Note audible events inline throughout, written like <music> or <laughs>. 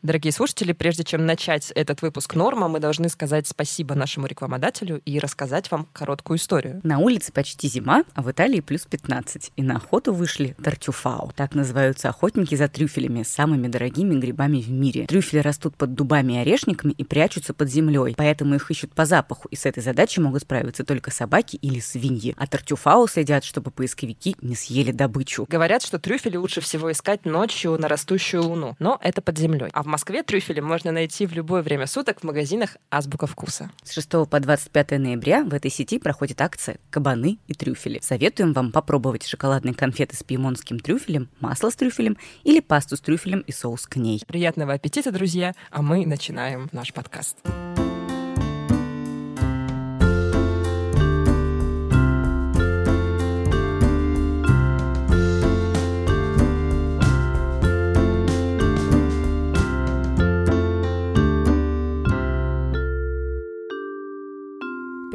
Дорогие слушатели, прежде чем начать этот выпуск «Норма», мы должны сказать спасибо нашему рекламодателю и рассказать вам короткую историю. На улице почти зима, а в Италии плюс 15. И на охоту вышли тартюфао. Так называются охотники за трюфелями, самыми дорогими грибами в мире. Трюфели растут под дубами и орешниками и прячутся под землей, поэтому их ищут по запаху, и с этой задачей могут справиться только собаки или свиньи. А тартюфао следят, чтобы поисковики не съели добычу. Говорят, что трюфели лучше всего искать ночью на растущую луну, но это под землей. А в Москве трюфели можно найти в любое время суток в магазинах «Азбука вкуса». С 6 по 25 ноября в этой сети проходит акция «Кабаны и трюфели». Советуем вам попробовать шоколадные конфеты с пьемонтским трюфелем, масло с трюфелем или пасту с трюфелем и соус к ней. Приятного аппетита, друзья! А мы начинаем наш подкаст.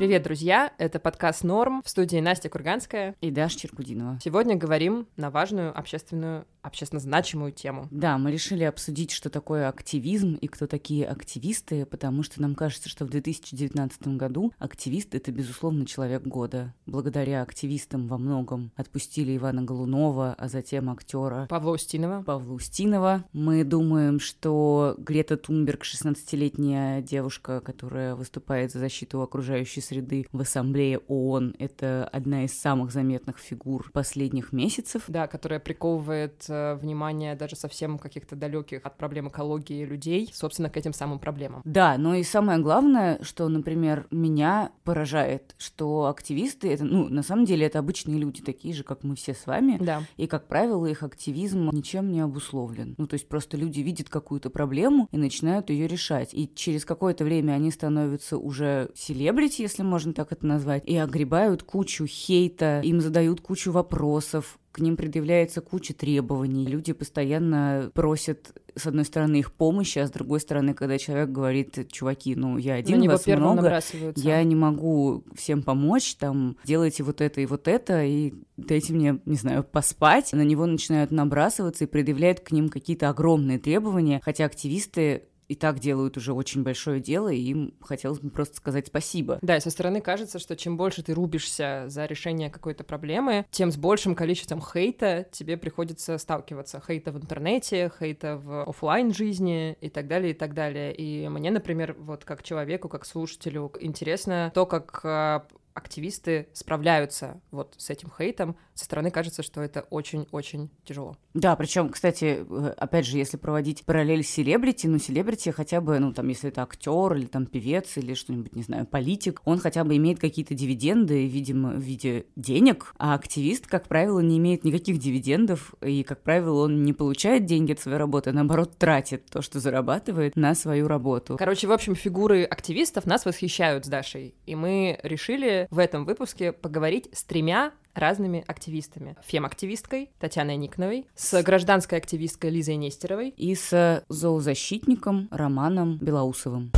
Привет, друзья! Это подкаст «Норм» в студии Настя Курганская и Даша Черкудинова. Сегодня говорим на важную общественную, общественно значимую тему. Да, мы решили обсудить, что такое активизм и кто такие активисты, потому что нам кажется, что в 2019 году активист — это, безусловно, человек года. Благодаря активистам во многом отпустили Ивана Голунова, а затем актера Павла Устинова. Павла Устинова. Мы думаем, что Грета Тунберг, 16-летняя девушка, которая выступает за защиту окружающей среды, в Ассамблее ООН. Это одна из самых заметных фигур последних месяцев. Да, которая приковывает внимание даже совсем каких-то далеких от проблем экологии людей, собственно, к этим самым проблемам. Да, но и самое главное, что, например, меня поражает, что активисты, это, ну, на самом деле, это обычные люди, такие же, как мы все с вами. Да. И, как правило, их активизм ничем не обусловлен. Ну, то есть просто люди видят какую-то проблему и начинают ее решать. И через какое-то время они становятся уже селебрити, если можно так это назвать, и огребают кучу хейта, им задают кучу вопросов, к ним предъявляется куча требований. Люди постоянно просят, с одной стороны, их помощи, а с другой стороны, когда человек говорит, чуваки, ну, я один, На вас много, я я не могу всем помочь, там, делайте вот это и вот это, и дайте мне, не знаю, поспать. На него начинают набрасываться и предъявляют к ним какие-то огромные требования, хотя активисты и так делают уже очень большое дело, и им хотелось бы просто сказать спасибо. Да, и со стороны кажется, что чем больше ты рубишься за решение какой-то проблемы, тем с большим количеством хейта тебе приходится сталкиваться. Хейта в интернете, хейта в офлайн жизни и так далее, и так далее. И мне, например, вот как человеку, как слушателю, интересно то, как а, активисты справляются вот с этим хейтом, со стороны кажется, что это очень-очень тяжело. Да, причем, кстати, э, опять же, если проводить параллель с селебрити, ну, селебрити хотя бы, ну, там, если это актер или там певец или что-нибудь, не знаю, политик, он хотя бы имеет какие-то дивиденды, видимо, в виде денег, а активист, как правило, не имеет никаких дивидендов, и, как правило, он не получает деньги от своей работы, а наоборот, тратит то, что зарабатывает на свою работу. Короче, в общем, фигуры активистов нас восхищают с Дашей, и мы решили в этом выпуске поговорить с тремя разными активистами. Фем-активисткой Татьяной Никновой, с гражданской активисткой Лизой Нестеровой и с зоозащитником Романом Белоусовым.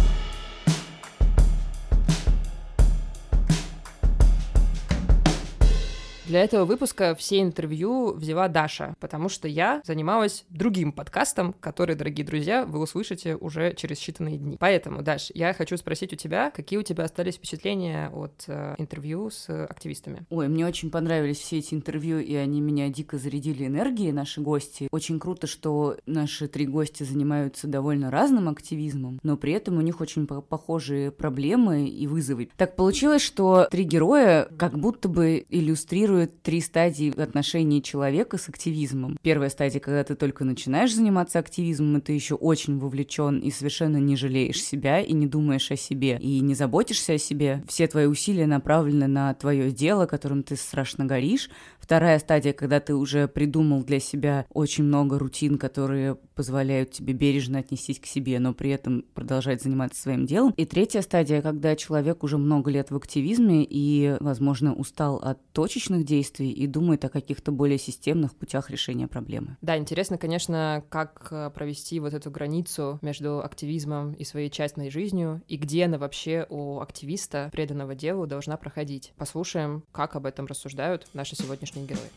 Для этого выпуска все интервью взяла Даша, потому что я занималась другим подкастом, который, дорогие друзья, вы услышите уже через считанные дни. Поэтому, Даш, я хочу спросить у тебя, какие у тебя остались впечатления от э, интервью с активистами? Ой, мне очень понравились все эти интервью, и они меня дико зарядили энергией, наши гости. Очень круто, что наши три гостя занимаются довольно разным активизмом, но при этом у них очень похожие проблемы и вызовы. Так получилось, что три героя как будто бы иллюстрируют иллюстрирует три стадии отношений человека с активизмом. Первая стадия, когда ты только начинаешь заниматься активизмом, и ты еще очень вовлечен и совершенно не жалеешь себя и не думаешь о себе и не заботишься о себе. Все твои усилия направлены на твое дело, которым ты страшно горишь. Вторая стадия, когда ты уже придумал для себя очень много рутин, которые позволяют тебе бережно отнестись к себе, но при этом продолжать заниматься своим делом. И третья стадия, когда человек уже много лет в активизме и, возможно, устал от точечных действий и думает о каких-то более системных путях решения проблемы. Да, интересно, конечно, как э, провести вот эту границу между активизмом и своей частной жизнью, и где она вообще у активиста, преданного делу, должна проходить. Послушаем, как об этом рассуждают наши сегодняшние герои.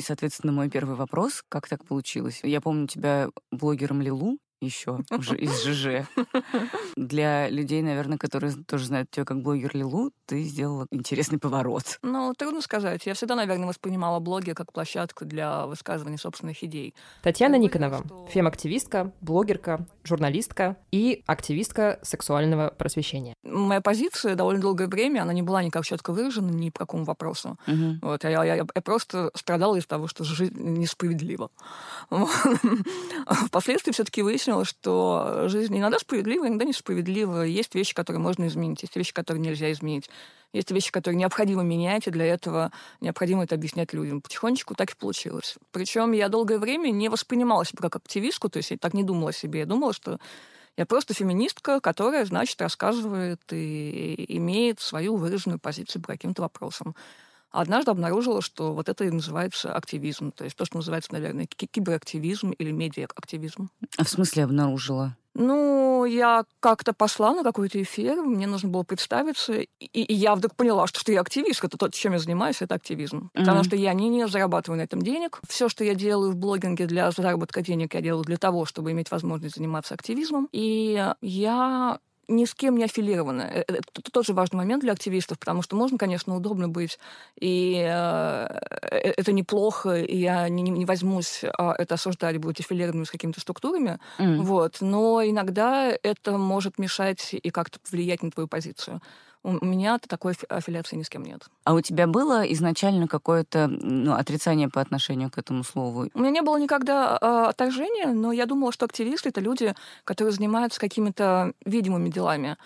Соответственно, мой первый вопрос. Как так получилось? Я помню тебя блогером Лилу, еще из ЖЖ. Для людей, наверное, которые тоже знают тебя как блогер Лилу, ты сделала интересный поворот. Ну, трудно сказать. Я всегда, наверное, воспринимала блоги как площадку для высказывания собственных идей. Татьяна Никонова, что... фем-активистка, блогерка, журналистка и активистка сексуального просвещения. Моя позиция довольно долгое время, она не была никак четко выражена ни по какому вопросу. Угу. Вот, я, я, я просто страдала из того, что жизнь несправедлива. <laughs> Впоследствии все-таки выяснилось, выяснила, что жизнь иногда справедлива, иногда несправедлива. Есть вещи, которые можно изменить, есть вещи, которые нельзя изменить. Есть вещи, которые необходимо менять, и для этого необходимо это объяснять людям. Потихонечку так и получилось. Причем я долгое время не воспринимала себя как активистку, то есть я так не думала о себе. Я думала, что я просто феминистка, которая, значит, рассказывает и имеет свою выраженную позицию по каким-то вопросам однажды обнаружила, что вот это и называется активизм. То есть то, что называется, наверное, киберактивизм или медиа-активизм. А в смысле обнаружила? Ну, я как-то пошла на какой-то эфир, мне нужно было представиться, и, и я вдруг поняла, что, что я активистка, это то, чем я занимаюсь, это активизм. Mm-hmm. Потому что я не, не зарабатываю на этом денег. Все, что я делаю в блогинге для заработка денег, я делаю для того, чтобы иметь возможность заниматься активизмом. И я ни с кем не аффилированы. Э, э, это тоже важный момент для активистов, потому что можно, конечно, удобно быть, и э, э это неплохо, и я не, не возьмусь а это осуждать, быть аффилированным с какими-то структурами, mm. вот, но иногда это может мешать и как-то повлиять на твою позицию. У меня такой аффилиации ни с кем нет. А у тебя было изначально какое-то ну, отрицание по отношению к этому слову? У меня не было никогда э, отторжения, но я думала, что активисты — это люди, которые занимаются какими-то видимыми делами.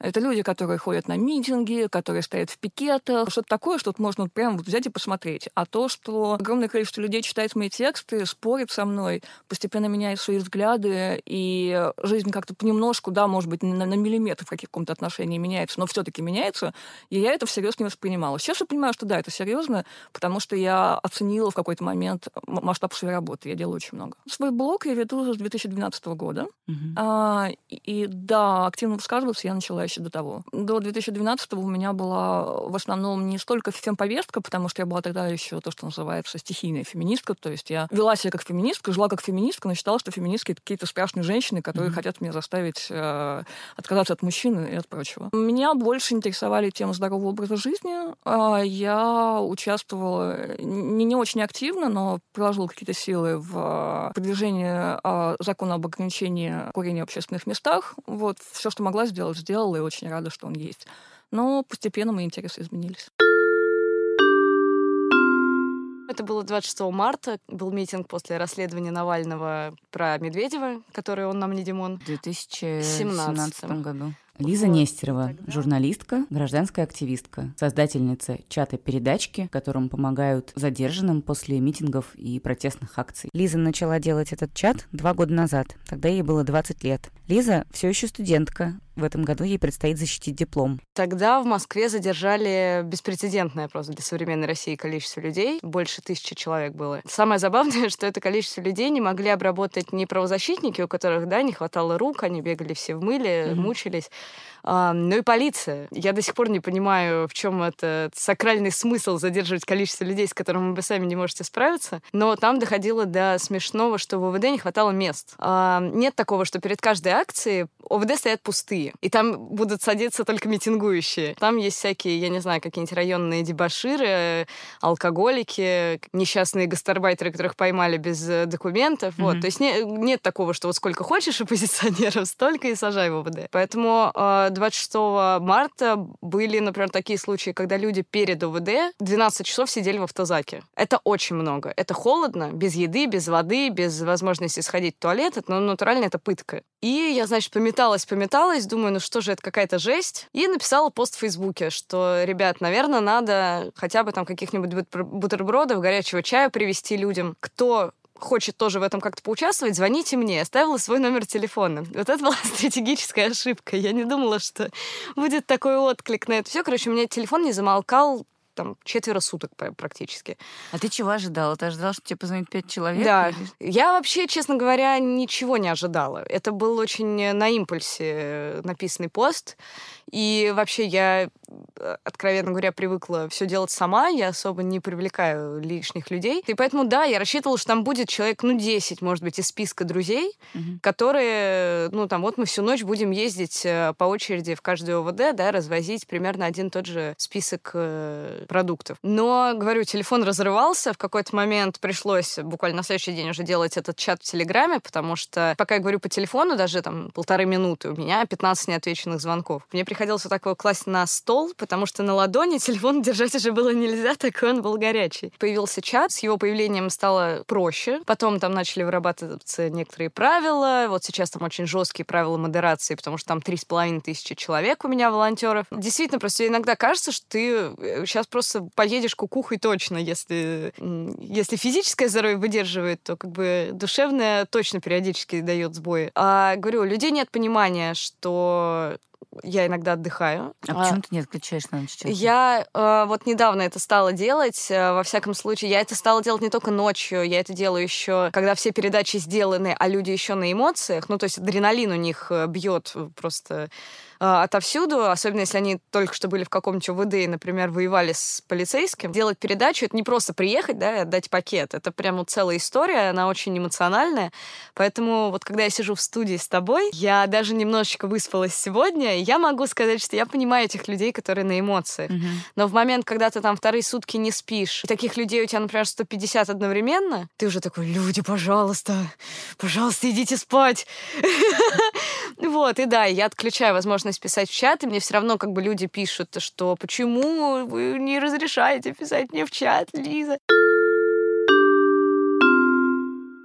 Это люди, которые ходят на митинги, которые стоят в пикетах. Что-то такое, что можно прямо вот взять и посмотреть. А то, что огромное количество людей читает мои тексты, спорит со мной, постепенно меняет свои взгляды, и жизнь как-то понемножку, да, может быть, на, на миллиметр в каком-то отношении меняется, но все-таки меняется, и я это всерьез не воспринимала. Сейчас я понимаю, что да, это серьезно, потому что я оценила в какой-то момент масштаб своей работы. Я делаю очень много. Свой блог я веду с 2012 года. Uh-huh. А, и, и да, активно высказываться я начала еще до того. До 2012 у меня была в основном не столько фем-повестка, потому что я была тогда еще то, что называется стихийная феминистка, то есть я вела себя как феминистка, жила как феминистка, но считала, что феминистки — это какие-то страшные женщины, которые mm-hmm. хотят меня заставить э, отказаться от мужчины и от прочего. Меня больше интересовали темы здорового образа жизни. Э, я участвовала не, не очень активно, но приложила какие-то силы в продвижении э, закона об ограничении курения в общественных местах. Вот, все, что могла сделать, сделала, и очень рада, что он есть. Но постепенно мои интересы изменились. Это было 26 марта, был митинг после расследования Навального про Медведева, который он нам не Димон. В 2017 году. Лиза Нестерова, журналистка, гражданская активистка, создательница чата передачки, которым помогают задержанным после митингов и протестных акций. Лиза начала делать этот чат два года назад, тогда ей было 20 лет. Лиза все еще студентка, в этом году ей предстоит защитить диплом. Тогда в Москве задержали беспрецедентное просто для современной России количество людей. Больше тысячи человек было. Самое забавное, <laughs> что это количество людей не могли обработать не правозащитники, у которых, да, не хватало рук, они бегали все в мыле, mm-hmm. мучились, ну и полиция. Я до сих пор не понимаю, в чем это сакральный смысл задерживать количество людей, с которыми вы сами не можете справиться. Но там доходило до смешного, что в ОВД не хватало мест. А, нет такого, что перед каждой акцией ОВД стоят пустые, и там будут садиться только митингующие. Там есть всякие, я не знаю, какие-нибудь районные дебаширы, алкоголики, несчастные гастарбайтеры, которых поймали без э, документов. Mm-hmm. Вот. То есть не, нет такого, что вот сколько хочешь оппозиционеров, столько и сажай в ОВД. Поэтому а, 26 марта были, например, такие случаи, когда люди перед ОВД 12 часов сидели в автозаке. Это очень много. Это холодно, без еды, без воды, без возможности сходить в туалет. Это, ну, натурально это пытка. И я, значит, пометалась, пометалась, думаю, ну что же, это какая-то жесть. И написала пост в Фейсбуке, что, ребят, наверное, надо хотя бы там каких-нибудь бутербродов, горячего чая привезти людям. Кто хочет тоже в этом как-то поучаствовать, звоните мне. Оставила свой номер телефона. Вот это была <laughs> стратегическая ошибка. Я не думала, что будет такой отклик на это все. Короче, у меня телефон не замолкал там четверо суток практически. А ты чего ожидала? Ты ожидала, что тебе позвонит пять человек? Да. Я вообще, честно говоря, ничего не ожидала. Это был очень на импульсе написанный пост. И вообще я э, откровенно говоря, привыкла все делать сама, я особо не привлекаю лишних людей. И поэтому, да, я рассчитывала, что там будет человек, ну, 10, может быть, из списка друзей, угу. которые, ну, там, вот мы всю ночь будем ездить э, по очереди в каждую ОВД, да, развозить примерно один и тот же список э, продуктов. Но, говорю, телефон разрывался, в какой-то момент пришлось буквально на следующий день уже делать этот чат в Телеграме, потому что пока я говорю по телефону, даже там полторы минуты, у меня 15 неотвеченных звонков. Мне приходилось вот так его класть на стол, потому что на ладони <laughs> телефон держать уже было нельзя, такой он был горячий. Появился чат, с его появлением стало проще. Потом там начали вырабатываться некоторые правила. Вот сейчас там очень жесткие правила модерации, потому что там три с половиной тысячи человек у меня волонтеров. Действительно, просто иногда кажется, что ты сейчас э, просто поедешь кукухой точно, если, если физическое здоровье выдерживает, то как бы душевное точно периодически дает сбои. А говорю, у людей нет понимания, что я иногда отдыхаю. А, а почему ты не отключаешь на ночь? Я э, вот недавно это стала делать. Э, во всяком случае, я это стала делать не только ночью, я это делаю еще, когда все передачи сделаны, а люди еще на эмоциях. Ну, то есть адреналин у них э, бьет просто отовсюду, особенно если они только что были в каком-нибудь УВД и, например, воевали с полицейским. Делать передачу — это не просто приехать, да, и отдать пакет. Это прямо целая история, она очень эмоциональная. Поэтому вот когда я сижу в студии с тобой, я даже немножечко выспалась сегодня, и я могу сказать, что я понимаю этих людей, которые на эмоциях. Mm-hmm. Но в момент, когда ты там вторые сутки не спишь, и таких людей у тебя, например, 150 одновременно, ты уже такой, люди, пожалуйста, пожалуйста, идите спать. <laughs> Вот, и да, я отключаю возможность писать в чат, и мне все равно как бы люди пишут, что почему вы не разрешаете писать мне в чат, Лиза?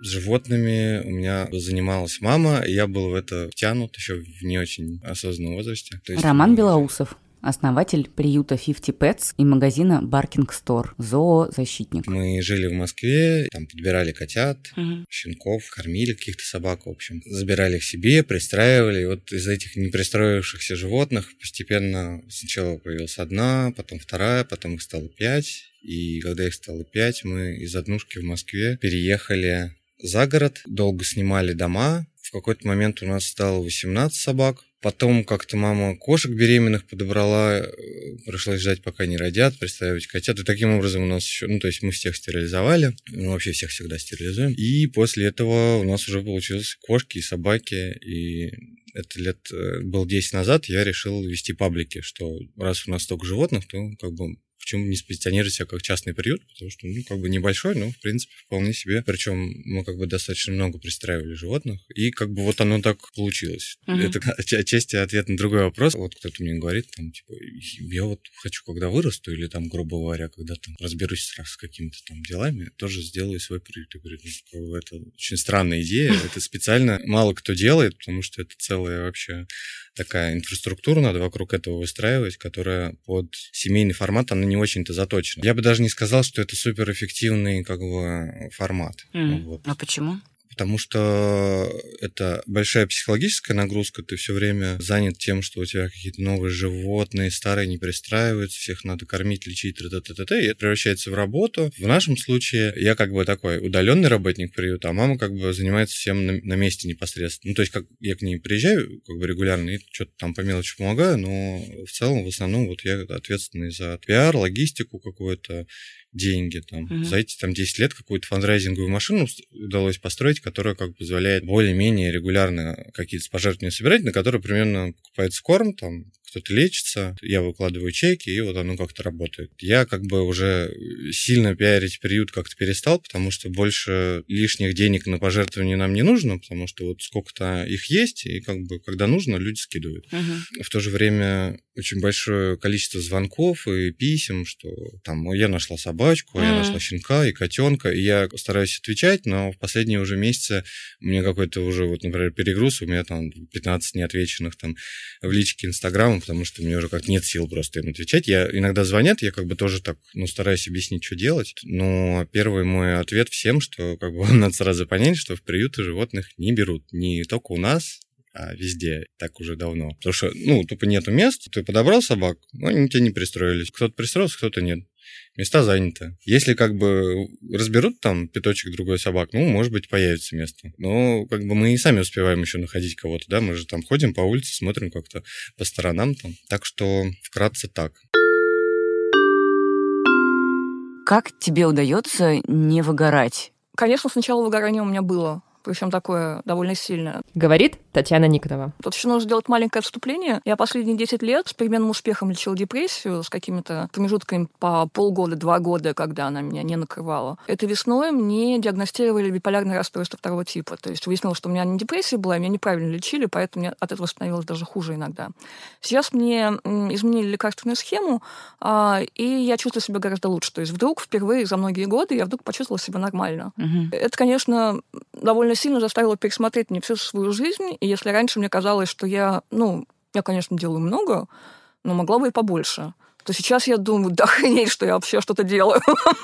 С животными у меня занималась мама, и я был в это втянут еще в не очень осознанном возрасте. есть, Роман Белоусов основатель приюта 50 Pets и магазина Barking Store, зоозащитник. Мы жили в Москве, там подбирали котят, угу. щенков, кормили каких-то собак, в общем. Забирали их себе, пристраивали. И вот из этих непристроившихся животных постепенно сначала появилась одна, потом вторая, потом их стало пять. И когда их стало пять, мы из однушки в Москве переехали за город, долго снимали дома. В какой-то момент у нас стало 18 собак. Потом как-то мама кошек беременных подобрала, э, пришлось ждать, пока не родят, представить котят. И таким образом у нас еще, ну, то есть мы всех стерилизовали, мы вообще всех всегда стерилизуем. И после этого у нас уже получилось кошки и собаки, и это лет э, был 10 назад, я решил вести паблики, что раз у нас столько животных, то как бы почему не спозиционировать себя как частный приют, потому что, ну, как бы небольшой, но, в принципе, вполне себе. Причем мы как бы достаточно много пристраивали животных, и как бы вот оно так получилось. Uh-huh. Это отчасти ответ на другой вопрос. Вот кто-то мне говорит, там, типа, я вот хочу, когда вырасту, или там, грубо говоря, когда там разберусь с какими-то там делами, тоже сделаю свой приют. Я говорю, ну, это очень странная идея, <laughs> это специально мало кто делает, потому что это целая вообще такая инфраструктура надо вокруг этого выстраивать, которая под семейный формат, она не очень-то заточена. Я бы даже не сказал, что это суперэффективный как бы формат. Mm. Вот. А почему? Потому что это большая психологическая нагрузка, ты все время занят тем, что у тебя какие-то новые животные, старые не пристраиваются, всех надо кормить, лечить, т -т -т -т, и это превращается в работу. В нашем случае я как бы такой удаленный работник приюта, а мама как бы занимается всем на, на месте непосредственно. Ну, то есть как я к ней приезжаю как бы регулярно и что-то там по мелочи помогаю, но в целом, в основном, вот я ответственный за пиар, логистику какую-то, деньги. Там. Mm-hmm. За эти там, 10 лет какую-то фандрайзинговую машину удалось построить, которая как бы позволяет более-менее регулярно какие-то пожертвования собирать, на которые примерно покупается корм, там, кто-то лечится, я выкладываю чеки, и вот оно как-то работает. Я как бы уже сильно пиарить приют как-то перестал, потому что больше лишних денег на пожертвования нам не нужно, потому что вот сколько-то их есть, и как бы когда нужно, люди скидывают. Uh-huh. В то же время очень большое количество звонков и писем, что там я нашла собачку, uh-huh. я нашла щенка и котенка, и я стараюсь отвечать, но в последние уже месяцы мне какой-то уже, вот, например, перегруз, у меня там 15 неотвеченных там в личке Инстаграма, потому что мне уже как нет сил просто им отвечать. Я иногда звонят, я как бы тоже так, ну, стараюсь объяснить, что делать. Но первый мой ответ всем, что как бы <laughs> надо сразу понять, что в приюты животных не берут. Не только у нас, везде, так уже давно. Потому что, ну, тупо нету мест, ты подобрал собак, но они тебе не пристроились. Кто-то пристроился, кто-то нет. места заняты. Если как бы разберут там пяточек другой собак, ну, может быть, появится место. Но как бы мы и сами успеваем еще находить кого-то, да, мы же там ходим по улице, смотрим как-то по сторонам там. Так что вкратце так. Как тебе удается не выгорать? Конечно, сначала выгорание у меня было причем такое довольно сильное. Говорит Татьяна Никонова. Тут еще нужно сделать маленькое отступление. Я последние 10 лет с переменным успехом лечила депрессию с какими-то промежутками по полгода, два года, когда она меня не накрывала. Этой весной мне диагностировали биполярное расстройство второго типа. То есть выяснилось, что у меня не депрессия была, меня неправильно лечили, поэтому от этого становилось даже хуже иногда. Сейчас мне изменили лекарственную схему, а, и я чувствую себя гораздо лучше. То есть вдруг впервые за многие годы я вдруг почувствовала себя нормально. Угу. Это, конечно, довольно сильно заставило пересмотреть мне всю свою жизнь. И если раньше мне казалось, что я, ну, я, конечно, делаю много, но могла бы и побольше то сейчас я думаю, да охренеть, что я вообще что-то делаю.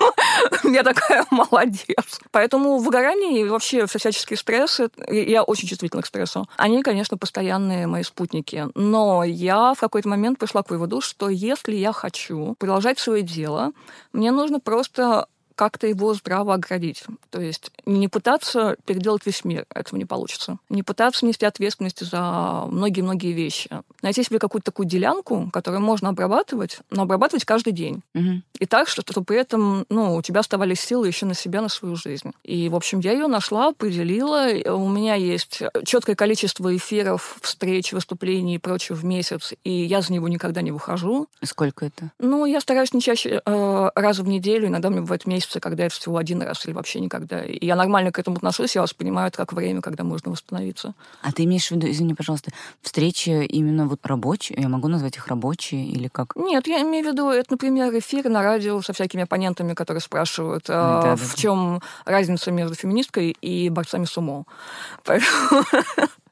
<laughs> Я такая молодец. Поэтому выгорание и вообще всяческие стрессы, я очень чувствительна к стрессу, они, конечно, постоянные мои спутники. Но я в какой-то момент пришла к выводу, что если я хочу продолжать свое дело, мне нужно просто как-то его здраво оградить. То есть не пытаться переделать весь мир, этого не получится. Не пытаться нести ответственность за многие-многие вещи. Найти себе какую-то такую делянку, которую можно обрабатывать, но обрабатывать каждый день. Угу. И так, что, что при этом ну, у тебя оставались силы еще на себя, на свою жизнь. И, в общем, я ее нашла, определила. У меня есть четкое количество эфиров, встреч, выступлений и прочего в месяц, и я за него никогда не выхожу. Сколько это? Ну, я стараюсь не чаще э, раза в неделю, иногда меня бывает месяц месяца, когда это всего один раз или вообще никогда. И я нормально к этому отношусь, я воспринимаю это как время, когда можно восстановиться. А ты имеешь в виду, извини, пожалуйста, встречи именно вот рабочие? Я могу назвать их рабочие или как? Нет, я имею в виду, это, например, эфир на радио со всякими оппонентами, которые спрашивают, да, э, да, в да. чем разница между феминисткой и борцами сумо. <laughs> Поэтому...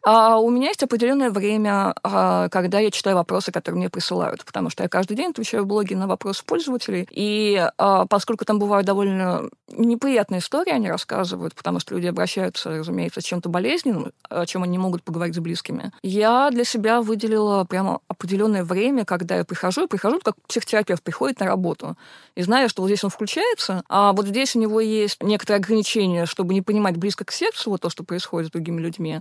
А у меня есть определенное время, а, когда я читаю вопросы, которые мне присылают, потому что я каждый день отвечаю в блоге на вопросы пользователей. И а, поскольку там бывают довольно неприятные истории, они рассказывают, потому что люди обращаются, разумеется, с чем-то болезненным, о чем они не могут поговорить с близкими, я для себя выделила прямо определенное время, когда я прихожу, и прихожу, как психотерапевт приходит на работу, и знаю, что вот здесь он включается, а вот здесь у него есть некоторые ограничения, чтобы не понимать близко к сердцу вот то, что происходит с другими людьми,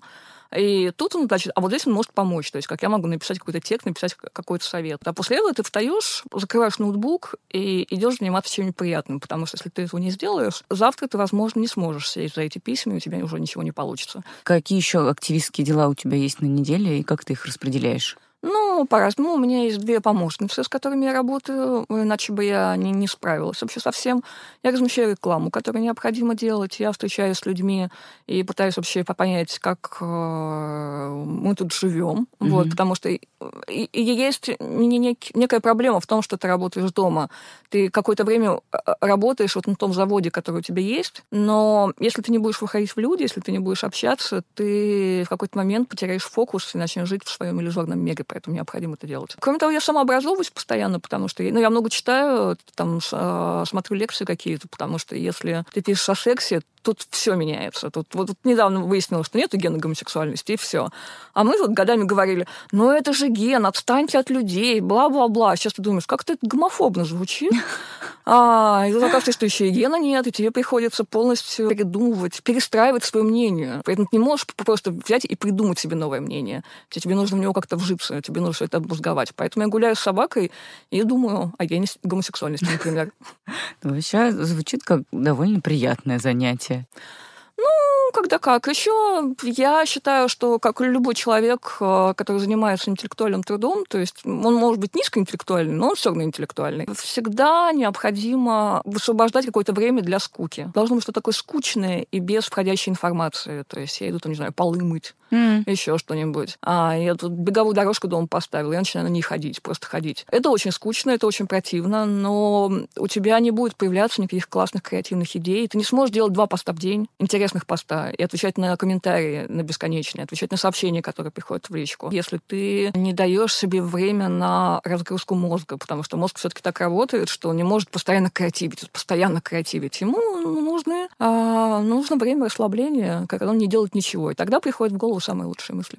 и тут он, значит, а вот здесь он может помочь. То есть, как я могу написать какой-то текст, написать какой-то совет. А после этого ты встаешь, закрываешь ноутбук и идешь заниматься чем-нибудь приятным. Потому что если ты этого не сделаешь, завтра ты, возможно, не сможешь сесть за эти письма, и у тебя уже ничего не получится. Какие еще активистские дела у тебя есть на неделе, и как ты их распределяешь? Ну, по-разному. У меня есть две помощницы, с которыми я работаю, иначе бы я не, не справилась вообще совсем. Я размещаю рекламу, которую необходимо делать. Я встречаюсь с людьми и пытаюсь вообще понять, как э, мы тут живем. Mm-hmm. Вот, потому что есть нек, некая проблема в том, что ты работаешь дома. Ты какое-то время э, работаешь вот на том заводе, который у тебя есть, но если ты не будешь выходить в люди, если ты не будешь общаться, ты в какой-то момент потеряешь фокус и начнешь жить в своем иллюзорном мире поэтому необходимо это делать. Кроме того, я сама образовываюсь постоянно, потому что ну, я много читаю, там э, смотрю лекции какие-то, потому что если ты пишешь о сексе, тут все меняется. Тут вот, вот недавно выяснилось, что нет гена гомосексуальности, и все. А мы вот годами говорили, ну это же ген, отстаньте от людей, бла-бла-бла. Сейчас ты думаешь, как-то это гомофобно звучит. А, и тут оказывается, что еще и гена нет, и тебе приходится полностью передумывать, перестраивать свое мнение. Поэтому ты не можешь просто взять и придумать себе новое мнение. Тебе нужно в него как-то вжиться, тебе нужно это обмозговать. Поэтому я гуляю с собакой и думаю о гене гомосексуальности, например. <laughs> Вообще звучит как довольно приятное занятие. Ну, когда как. Еще я считаю, что как любой человек, э, который занимается интеллектуальным трудом, то есть он может быть низкоинтеллектуальный, но он все равно интеллектуальный, всегда необходимо высвобождать какое-то время для скуки. Должно быть что-то такое скучное и без входящей информации. То есть я иду, там, не знаю, полы мыть, mm. еще что-нибудь. А я тут беговую дорожку дома поставила, я начинаю на ней ходить, просто ходить. Это очень скучно, это очень противно, но у тебя не будет появляться никаких классных креативных идей. Ты не сможешь делать два поста в день. Интересных поста и отвечать на комментарии на бесконечные, отвечать на сообщения, которые приходят в личку. Если ты не даешь себе время на разгрузку мозга, потому что мозг все-таки так работает, что он не может постоянно креативить, постоянно креативить. Ему нужны, а, нужно время расслабления, когда он не делает ничего. И тогда приходят в голову самые лучшие мысли.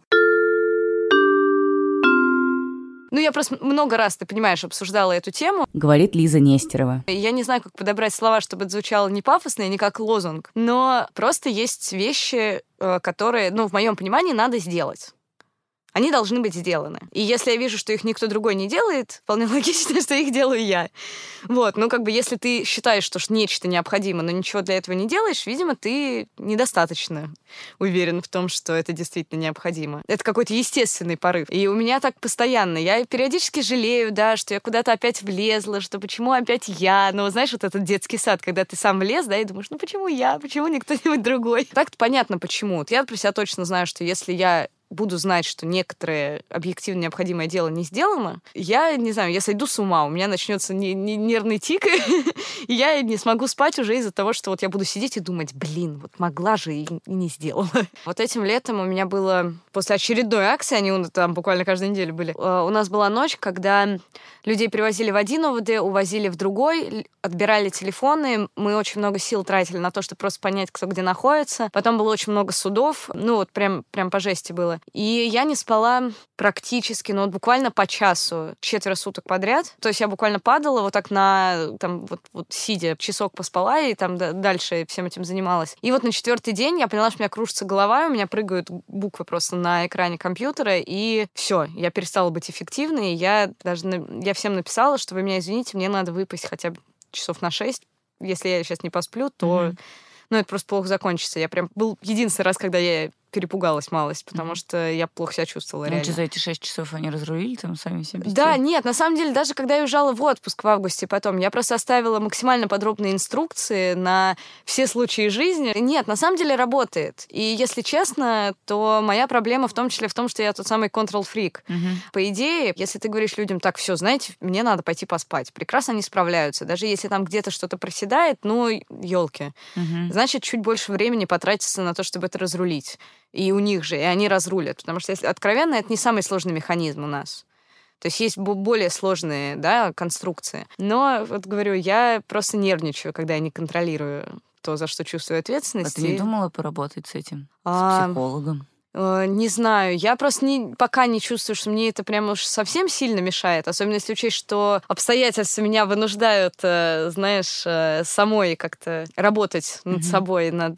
Ну, я просто много раз, ты понимаешь, обсуждала эту тему. Говорит Лиза Нестерова. Я не знаю, как подобрать слова, чтобы это звучало не пафосно и не как лозунг, но просто есть вещи, э, которые, ну, в моем понимании, надо сделать они должны быть сделаны. И если я вижу, что их никто другой не делает, вполне <laughs> логично, что их делаю я. Вот, ну как бы если ты считаешь, что нечто необходимо, но ничего для этого не делаешь, видимо, ты недостаточно уверен в том, что это действительно необходимо. Это какой-то естественный порыв. И у меня так постоянно. Я периодически жалею, да, что я куда-то опять влезла, что почему опять я. Ну, знаешь, вот этот детский сад, когда ты сам влез, да, и думаешь, ну почему я, почему не кто-нибудь <laughs> другой. Так-то понятно, почему. Вот я про себя точно знаю, что если я буду знать, что некоторое объективно необходимое дело не сделано, я, не знаю, я сойду с ума, у меня начнется не, не, нервный тик, <laughs> и я не смогу спать уже из-за того, что вот я буду сидеть и думать, блин, вот могла же и, и не сделала. <laughs> Вот этим летом у меня было, после очередной акции, они там буквально каждую неделю были, э, у нас была ночь, когда людей привозили в один ОВД, увозили в другой, отбирали телефоны, мы очень много сил тратили на то, чтобы просто понять, кто где находится. Потом было очень много судов, ну вот прям, прям по жести было. И я не спала практически, ну вот буквально по часу, четверо суток подряд. То есть я буквально падала вот так на, там, вот, вот сидя, часок поспала и там дальше всем этим занималась. И вот на четвертый день я поняла, что у меня кружится голова, у меня прыгают буквы просто на экране компьютера, и все, я перестала быть эффективной, я даже, я всем написала, что вы меня извините, мне надо выпасть хотя бы часов на шесть. Если я сейчас не посплю, то... Mm-hmm ну, это просто плохо закончится. Я прям... Был единственный раз, когда я перепугалась малость, потому mm-hmm. что я плохо себя чувствовала ну, реально. за эти шесть часов они разрулили там сами себе? Да, нет, на самом деле, даже когда я уезжала в отпуск в августе потом, я просто оставила максимально подробные инструкции на все случаи жизни. Нет, на самом деле работает. И если честно, то моя проблема в том числе в том, что я тот самый control-фрик. Mm-hmm. По идее, если ты говоришь людям, так, все, знаете, мне надо пойти поспать, прекрасно они справляются. Даже если там где-то что-то проседает, ну, елки. Mm-hmm. Значит, чуть больше времени потратится на то, чтобы это разрулить и у них же, и они разрулят. Потому что, если откровенно, это не самый сложный механизм у нас. То есть есть более сложные да, конструкции. Но, вот говорю, я просто нервничаю, когда я не контролирую то, за что чувствую ответственность. А ты не думала поработать с этим? А... С психологом? Э, не знаю, я просто не, пока не чувствую, что мне это прям уж совсем сильно мешает, особенно если учесть, что обстоятельства меня вынуждают, э, знаешь, э, самой как-то работать над mm-hmm. собой, над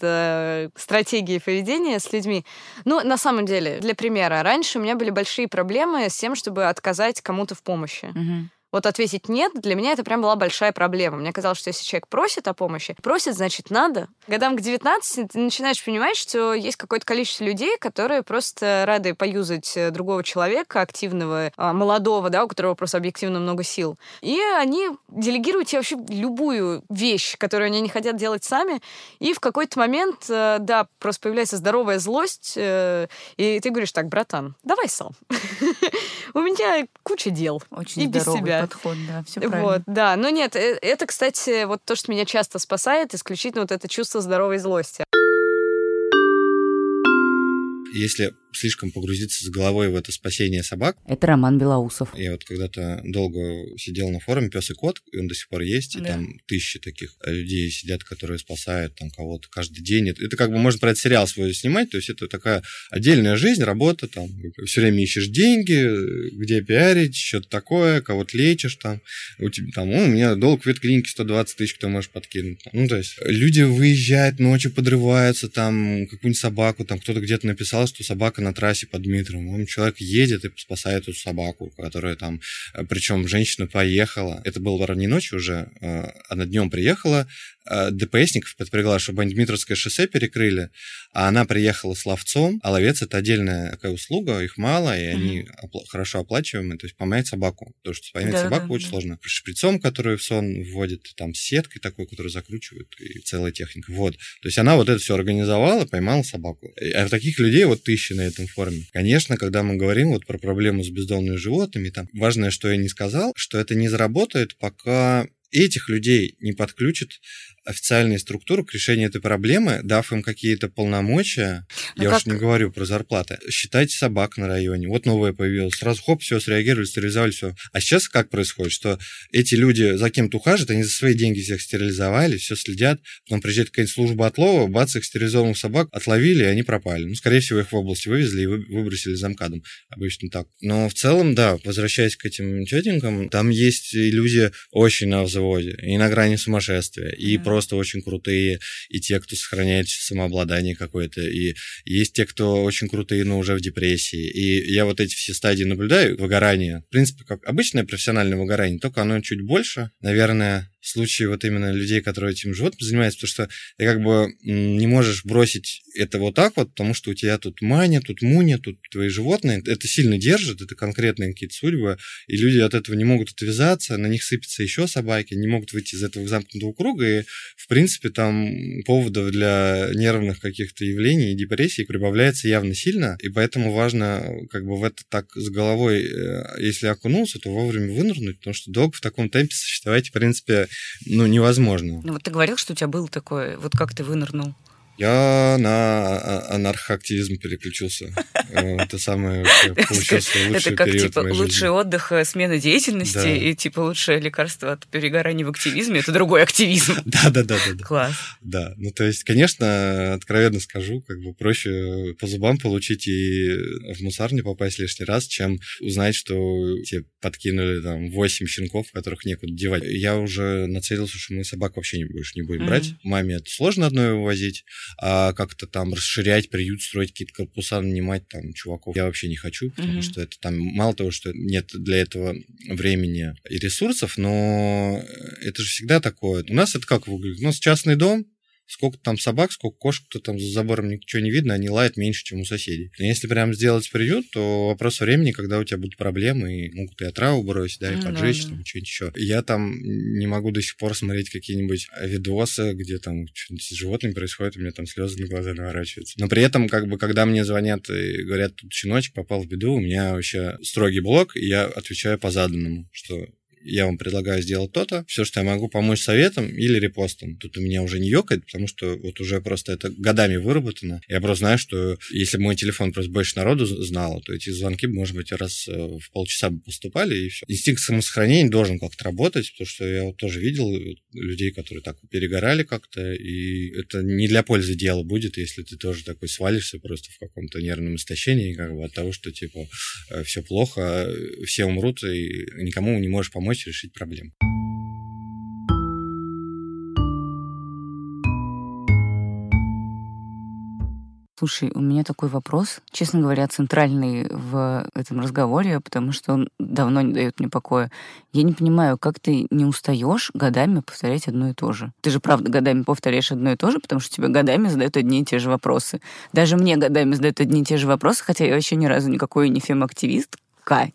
стратегией поведения с людьми. Ну, на самом деле, для примера, раньше у меня были большие проблемы с тем, чтобы отказать кому-то в помощи. Mm-hmm. Вот ответить «нет» для меня это прям была большая проблема. Мне казалось, что если человек просит о помощи, просит, значит, надо. Годам к 19 ты начинаешь понимать, что есть какое-то количество людей, которые просто рады поюзать э, другого человека, активного, а, молодого, да, у которого просто объективно много сил. И они делегируют тебе вообще любую вещь, которую они не хотят делать сами. И в какой-то момент, э, да, просто появляется здоровая злость, э, и ты говоришь, так, братан, давай сам. <laughs> У меня куча дел. Очень и без себя подход, да, все правильно. Вот, да. Но нет, э, это, кстати, вот то, что меня часто спасает, исключительно вот это чувство здоровой злости. Если слишком погрузиться с головой в это спасение собак. Это Роман Белоусов. Я вот когда-то долго сидел на форуме «Пес и кот», и он до сих пор есть, да. и там тысячи таких людей сидят, которые спасают там кого-то каждый день. Это, это как бы можно про этот сериал свой снимать, то есть это такая отдельная жизнь, работа, там, все время ищешь деньги, где пиарить, что-то такое, кого-то лечишь там, у тебя там, у меня долг в ветклинике 120 тысяч, кто можешь подкинуть. Ну, то есть люди выезжают ночью, подрываются, там, какую-нибудь собаку, там, кто-то где-то написал, что собака на трассе под Дмитровым. Он человек едет и спасает эту собаку, которая там, э, причем женщина поехала. Это было ранней ночью уже, э, она днем приехала, ДПСников подпрягла, чтобы они Дмитровское шоссе перекрыли, а она приехала с ловцом, а ловец — это отдельная такая услуга, их мало, и они mm-hmm. опла- хорошо оплачиваемые, то есть помять собаку, потому что поймать да, собаку да, очень да. сложно. Шприцом, который в сон вводит, там, сеткой такой, которую закручивают, и целая техника. Вот. То есть она вот это все организовала, поймала собаку. А таких людей вот тысячи на этом форуме. Конечно, когда мы говорим вот про проблему с бездомными животными, там важное, что я не сказал, что это не заработает, пока этих людей не подключат официальные структуры к решению этой проблемы, дав им какие-то полномочия, Ну я как- уж не говорю про зарплаты, считайте собак на районе. Вот новое появилось. Сразу хоп, все, среагировали, стерилизовали, все. А сейчас как происходит, что эти люди за кем-то ухаживают, они за свои деньги всех стерилизовали, все следят, потом приезжает какая-нибудь служба отлова, бац, их стерилизованных собак отловили, и они пропали. Ну, скорее всего, их в области вывезли и вы- выбросили за МКАДом. Обычно так. Но в целом, да, возвращаясь к этим тетенькам, там есть иллюзия очень на взводе, и на грани сумасшествия, и Да. просто очень крутые, и те, кто сохраняет самообладание какое-то, и есть те, кто очень крутые, но уже в депрессии. И я вот эти все стадии наблюдаю, выгорание. В принципе, как обычное профессиональное выгорание, только оно чуть больше. Наверное, случае вот именно людей, которые этим животным занимаются, потому что ты как бы не можешь бросить это вот так вот, потому что у тебя тут маня, тут муня, тут твои животные. Это сильно держит, это конкретные какие-то судьбы, и люди от этого не могут отвязаться, на них сыпятся еще собаки, не могут выйти из этого замкнутого круга, и, в принципе, там поводов для нервных каких-то явлений и депрессий прибавляется явно сильно, и поэтому важно как бы в это так с головой, э, если окунулся, то вовремя вынырнуть, потому что долго в таком темпе существовать, в принципе, ну, невозможно. Ну вот ты говорил, что у тебя было такое, вот как ты вынырнул? Я на а- анархоактивизм переключился. <laughs> Это самое получился Это лучший как период типа моей лучший жизни. отдых, э, смена деятельности и типа лучшее лекарство от перегорания в активизме это другой активизм. <laughs> Да, да, да, да. Класс. Да, ну то есть, конечно, откровенно скажу, как бы проще по зубам получить и в мусарню попасть лишний раз, чем узнать, что тебе подкинули там 8 щенков, которых некуда девать. Я уже нацелился, что мы собак вообще не, больше не будем брать. Маме это сложно одной вывозить, а как-то там расширять приют, строить какие-то корпуса, нанимать там чуваков я вообще не хочу, потому Мгм. что это там мало того, что нет для этого времени и ресурсов, но это же всегда такое. У нас это как выглядит? У нас частный дом, сколько там собак, сколько кошек, то там за забором ничего не видно, они лают меньше, чем у соседей. Но если прям сделать приют, то вопрос времени, когда у тебя будут проблемы, и могут и отраву бросить, да, и Ну поджечь, да. там, что-нибудь еще. Я там не могу до сих пор смотреть какие-нибудь видосы, где там что-нибудь с животными происходит, у меня там слезы на глаза наворачиваются. Но при этом, как бы, когда мне звонят и говорят, тут щеночек попал в беду, у меня вообще строгий блок, и я отвечаю по заданному, что я вам предлагаю сделать то-то, все, что я могу помочь советом или репостом. Тут у меня уже не ёкает, потому что вот уже просто это годами выработано. Я просто знаю, что если мой телефон просто больше народу з- знало, то эти звонки, может быть, раз э, в полчаса бы поступали, и все. Инстинкт самосохранения должен как-то работать, потому что я вот тоже видел э, людей, которые так перегорали как-то, и это не для пользы дела будет, если ты тоже такой свалишься просто в каком-то нервном истощении, как бы от того, что, типа, все плохо, э, все умрут, и никому не можешь помочь решить проблему. Слушай, у меня такой вопрос, честно говоря, центральный в этом разговоре, потому что он давно не дает мне покоя. Я не понимаю, как ты не устаешь годами повторять одно и то же. Ты же правда годами повторяешь одно и то же, потому что тебе годами задают одни и те же вопросы. Даже мне годами задают одни и те же вопросы, хотя я вообще ни разу никакой не фем-активист,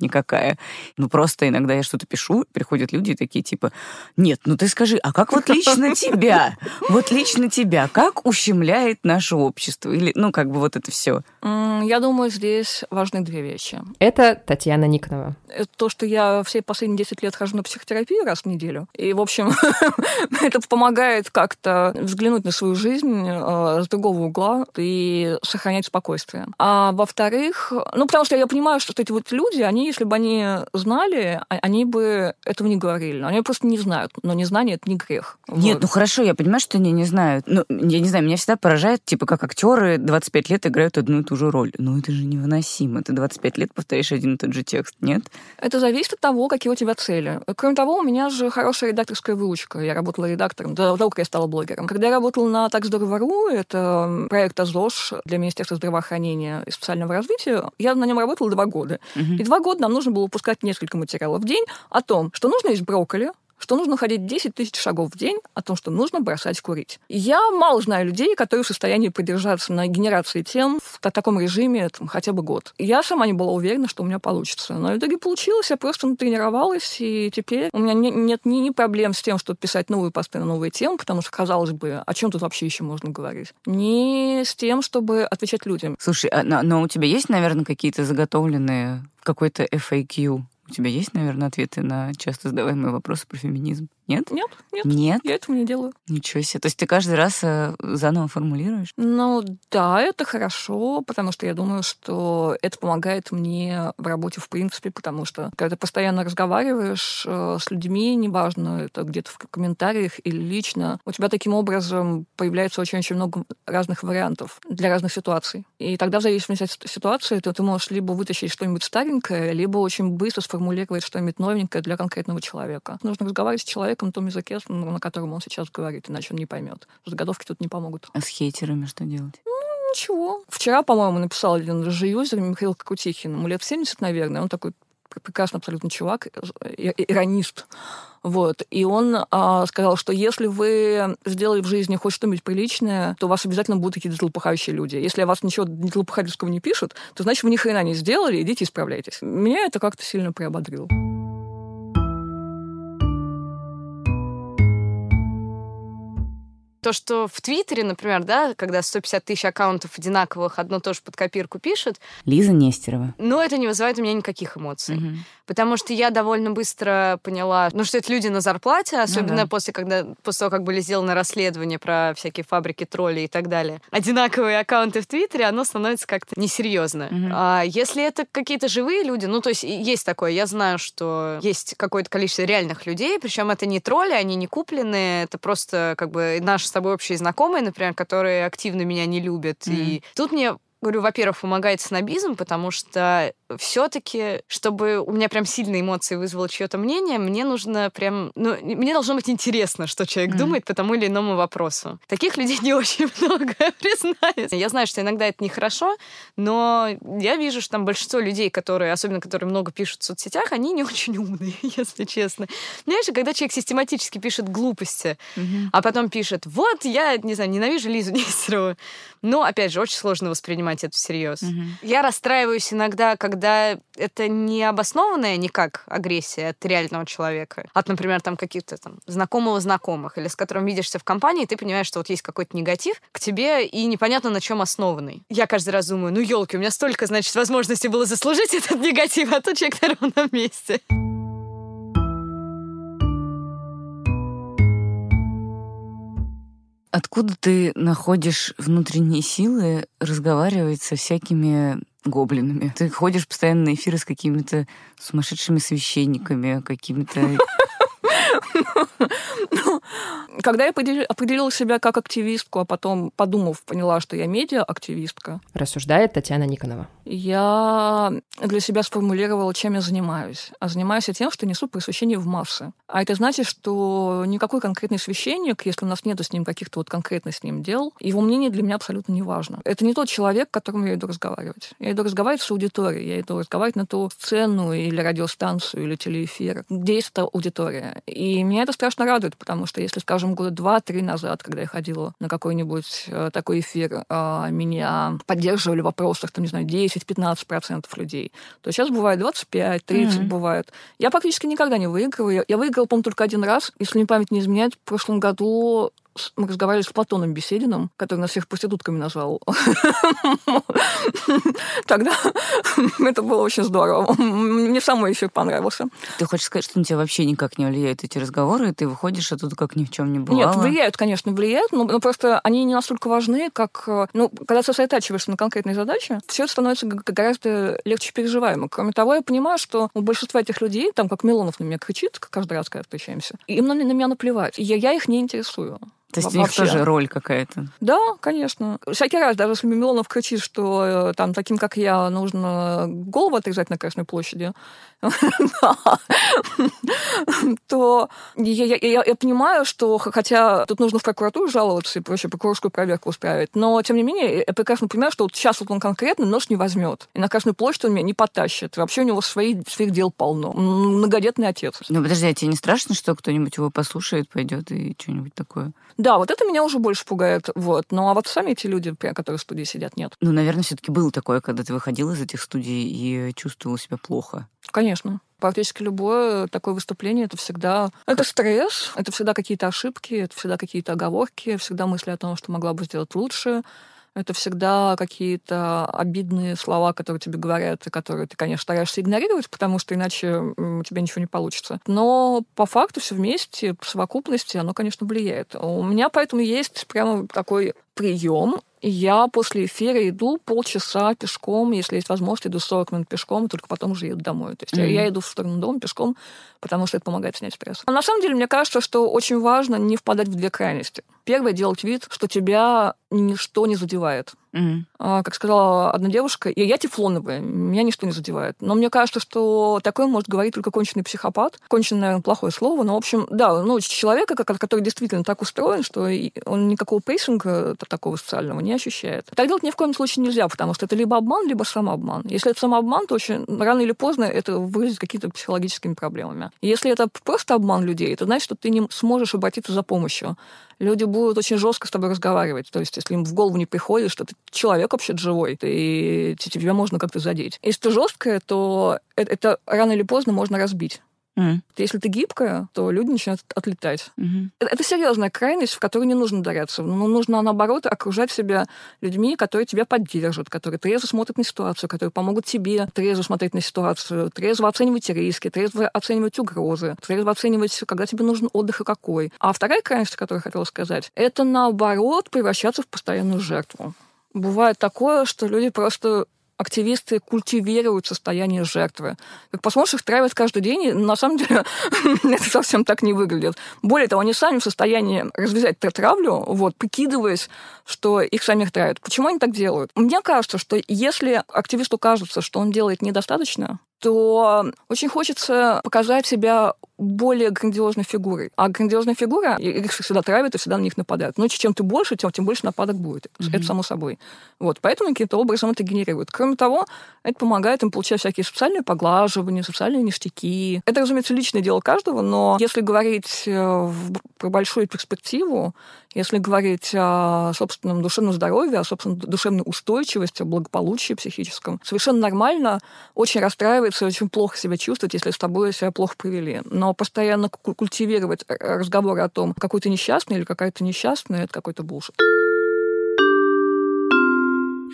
никакая. Ну, просто иногда я что-то пишу, приходят люди и такие, типа, нет, ну ты скажи, а как вот лично <laughs> тебя? Вот лично тебя, как ущемляет наше общество? Или, ну, как бы вот это все. Я думаю, здесь важны две вещи. Это Татьяна Никонова. Это то, что я все последние 10 лет хожу на психотерапию раз в неделю. И, в общем, <laughs> это помогает как-то взглянуть на свою жизнь э, с другого угла и сохранять спокойствие. А во-вторых, ну, потому что я понимаю, что эти вот люди, они, если бы они знали, а- они бы этого не говорили. Они просто не знают. Но незнание — это не грех. Нет, Вот. ну хорошо, я понимаю, что они не знают. Ну, я не знаю, меня всегда поражает, типа, как актеры 25 лет играют одну и ту же роль. Ну, это же невыносимо. Ты 25 лет повторяешь один и тот же текст, нет? Это зависит от того, какие у тебя цели. Кроме того, у меня же хорошая редакторская выучка. Я работала редактором до того, как я стала блогером. Когда я работала на «Так здорово.ру», это проект АЗОЖ для Министерства здравоохранения и социального развития, я на нем работала два года. Мгм. И два года нам нужно было выпускать несколько материалов в день о том, что нужно есть брокколи, что нужно ходить 10 тысяч шагов в день, о том, что нужно бросать курить. Я мало знаю людей, которые в состоянии продержаться на генерации тем в та- таком режиме там, хотя бы год. Я сама не была уверена, что у меня получится. Но в итоге получилось, я просто натренировалась, и теперь у меня не- нет ни, ни проблем с тем, чтобы писать новые посты на новые темы, потому что, казалось бы, о чем тут вообще еще можно говорить? Ни с тем, чтобы отвечать людям. Слушай, а, но, но у тебя есть, наверное, какие-то заготовленные, какой-то FAQ? У тебя есть, наверное, ответы на часто задаваемые вопросы про феминизм? Нет? Нет, нет. Нет? Я этого не делаю. Ничего себе. То есть ты каждый раз э, заново формулируешь? Ну да, это хорошо, потому что я думаю, что это помогает мне в работе в принципе, потому что когда ты постоянно разговариваешь э, с людьми, неважно, это где-то в комментариях или лично, у тебя таким образом появляется очень-очень много разных вариантов для разных ситуаций. И тогда в зависимости от ситуации ты, ты можешь либо вытащить что-нибудь старенькое, либо очень быстро сформулировать что-нибудь новенькое для конкретного человека. Нужно разговаривать с человеком на том языке, на котором он сейчас говорит, иначе он не поймет. Заготовки тут не помогут. А с хейтерами что делать? Ничего. Вчера, по-моему, написал один режиюзер Михаил Крутихин. Ему лет 70, наверное. Он такой прекрасный абсолютно чувак, иронист. Вот. И он а, сказал, что если вы сделали в жизни хоть что-нибудь приличное, то у вас обязательно будут какие-то злопыхающие люди. Если о вас ничего злопыхательского не пишут, то значит, вы ни хрена не сделали, идите исправляйтесь. Меня это как-то сильно приободрило. То, что в Твиттере, например, да, когда 150 тысяч аккаунтов одинаковых одно тоже под копирку пишут. Лиза Нестерова. Но это не вызывает у меня никаких эмоций. Угу. Потому что я довольно быстро поняла, ну, что это люди на зарплате, особенно ну, да. после, когда, после того, как были сделаны расследования про всякие фабрики троллей и так далее. Одинаковые аккаунты в Твиттере, оно становится как-то несерьезно. Угу. А если это какие-то живые люди, ну, то есть есть такое, я знаю, что есть какое-то количество реальных людей, причем это не тролли, они не купленные, это просто как бы наш тобой общие знакомые, например, которые активно меня не любят. Mm-hmm. И тут мне говорю, во-первых, помогает снобизм, потому что все-таки, чтобы у меня прям сильные эмоции вызвало чье-то мнение, мне нужно прям, ну, мне должно быть интересно, что человек mm. думает по тому или иному вопросу. Таких людей <laughs> не очень <laughs> много, признаюсь. Я знаю, что иногда это нехорошо, но я вижу, что там большинство людей, которые, особенно которые много пишут в соцсетях, они не <laughs> очень умные, если честно. Знаешь, когда человек систематически пишет глупости, mm-hmm. а потом пишет, вот я, не знаю, ненавижу Лизу Нестерову, но, опять же, очень сложно воспринимать это всерьез. Mm-hmm. Я расстраиваюсь иногда, когда когда это не обоснованная никак агрессия от реального человека, от, например, там каких-то там знакомого знакомых, или с которым видишься в компании, и ты понимаешь, что вот есть какой-то негатив к тебе, и непонятно, на чем основанный. Я каждый раз думаю, ну, елки, у меня столько, значит, возможностей было заслужить этот негатив, а тут человек на ровном месте. Откуда ты находишь внутренние силы разговаривать со всякими гоблинами. Ты ходишь постоянно на эфиры с какими-то сумасшедшими священниками, какими-то когда я определила себя как активистку, а потом, подумав, поняла, что я медиа-активистка. Рассуждает Татьяна Никонова. Я для себя сформулировала, чем я занимаюсь. А занимаюсь я тем, что несу просвещение в массы. А это значит, что никакой конкретный священник, если у нас нет с ним каких-то вот конкретных с ним дел, его мнение для меня абсолютно не важно. Это не тот человек, к которому я иду разговаривать. Я иду разговаривать с аудиторией, я иду разговаривать на ту сцену или радиостанцию, или телеэфир, где есть эта аудитория. И меня это страшно радует, потому что если, скажем, года два-три назад, когда я ходила на какой-нибудь э, такой эфир, э, меня поддерживали в вопросах, там, не знаю, 10-15% людей, то сейчас бывает 25-30 mm-hmm. бывает. Я практически никогда не выигрываю. Я выиграла, по-моему, только один раз, если мне память не изменяет, в прошлом году мы разговаривали с Платоном Бесединым, который нас всех проститутками назвал. Тогда это было очень здорово. Мне самый эфир понравился. Ты хочешь сказать, что на тебя вообще никак не влияют эти разговоры, и ты выходишь оттуда как ни в чем не бывало? Нет, влияют, конечно, влияют, но, но просто они не настолько важны, как... Э, ну, когда сосредотачиваешься на конкретной задаче, все это становится гораздо легче переживаемо. Кроме того, я понимаю, что у большинства этих людей, там, как Милонов на меня кричит каждый раз, когда встречаемся, им на, на меня наплевать. Я, я их не интересую. То есть у них тоже роль какая-то. Да, конечно. Всякий раз, даже если Мимилонов кричит, что э, там таким, как я, нужно голову отрезать на Красной площади, <laughs> то я понимаю, что хотя тут нужно в прокуратуру жаловаться и прочее, прокурорскую проверку устраивать, но тем не менее я прекрасно понимаю, что вот сейчас вот он конкретно нож не возьмет. И на Красную площадь он меня не потащит. Вообще у него свои, своих дел полно. Многодетный отец. Ну, подожди, а тебе не страшно, что кто-нибудь его послушает, пойдет и что-нибудь такое? Да, вот это меня уже больше пугает. Вот. Ну а вот сами эти люди, которые в студии сидят, нет. Ну, наверное, все-таки было такое, когда ты выходил из этих студий и чувствовал себя плохо. Конечно. Практически любое такое выступление это всегда это стресс, это всегда какие-то ошибки, это всегда какие-то оговорки, всегда мысли о том, что могла бы сделать лучше. Это всегда какие-то обидные слова, которые тебе говорят, и которые ты, конечно, стараешься игнорировать, потому что иначе у тебя ничего не получится. Но по факту все вместе, по совокупности, оно, конечно, влияет. У меня поэтому есть прямо такой прием, я после эфира иду полчаса пешком, если есть возможность, иду 40 минут пешком, только потом уже еду домой. То есть mm-hmm. я иду в сторону дома пешком, потому что это помогает снять стресс. Но на самом деле, мне кажется, что очень важно не впадать в две крайности. Первое — делать вид, что тебя ничто не задевает. Mm-hmm. Как сказала одна девушка, я, я тефлоновая, меня ничто не задевает. Но мне кажется, что такое может говорить только конченый психопат. Конченый, наверное, плохое слово, но, в общем, да, ну, человека, который действительно так устроен, что он никакого пейсинга такого социального не ощущает. Так делать ни в коем случае нельзя, потому что это либо обман, либо самообман. Если это самообман, то очень рано или поздно это выглядит какими-то психологическими проблемами. Если это просто обман людей, то значит, что ты не сможешь обратиться за помощью люди будут очень жестко с тобой разговаривать. То есть, если им в голову не приходит, что ты человек вообще живой, и тебя можно как-то задеть. Если ты жесткая, то это, это рано или поздно можно разбить. Mm. Если ты гибкая, то люди начинают отлетать. Mm-hmm. Это, это серьезная крайность, в которую не нужно ударяться. Но нужно, наоборот, окружать себя людьми, которые тебя поддержат, которые трезво смотрят на ситуацию, которые помогут тебе трезво смотреть на ситуацию, трезво оценивать риски, трезво оценивать угрозы, трезво оценивать, когда тебе нужен отдых и какой. А вторая крайность, о которой я хотела сказать, это, наоборот, превращаться в постоянную жертву. Бывает такое, что люди просто активисты культивируют состояние жертвы. Как посмотришь, их травят каждый день, и на самом деле <laughs> это совсем так не выглядит. Более того, они сами в состоянии развязать травлю, вот, прикидываясь, что их самих травят. Почему они так делают? Мне кажется, что если активисту кажется, что он делает недостаточно, то очень хочется показать себя более грандиозной фигурой. А грандиозная фигура, их всегда травят и всегда на них нападают. Но чем ты больше, тем, тем больше нападок будет. Mm-hmm. Это само собой. Вот. Поэтому каким-то образом это генерирует. Кроме того, это помогает им получать всякие социальные поглаживания, социальные ништяки. Это, разумеется, личное дело каждого, но если говорить э, про большую перспективу, если говорить о собственном душевном здоровье, о собственной душевной устойчивости, о благополучии психическом, совершенно нормально очень расстраиваться, очень плохо себя чувствовать, если с тобой себя плохо провели. Но постоянно культивировать э, разговоры о том, какой ты несчастный или какая-то несчастная, это какой-то булшит.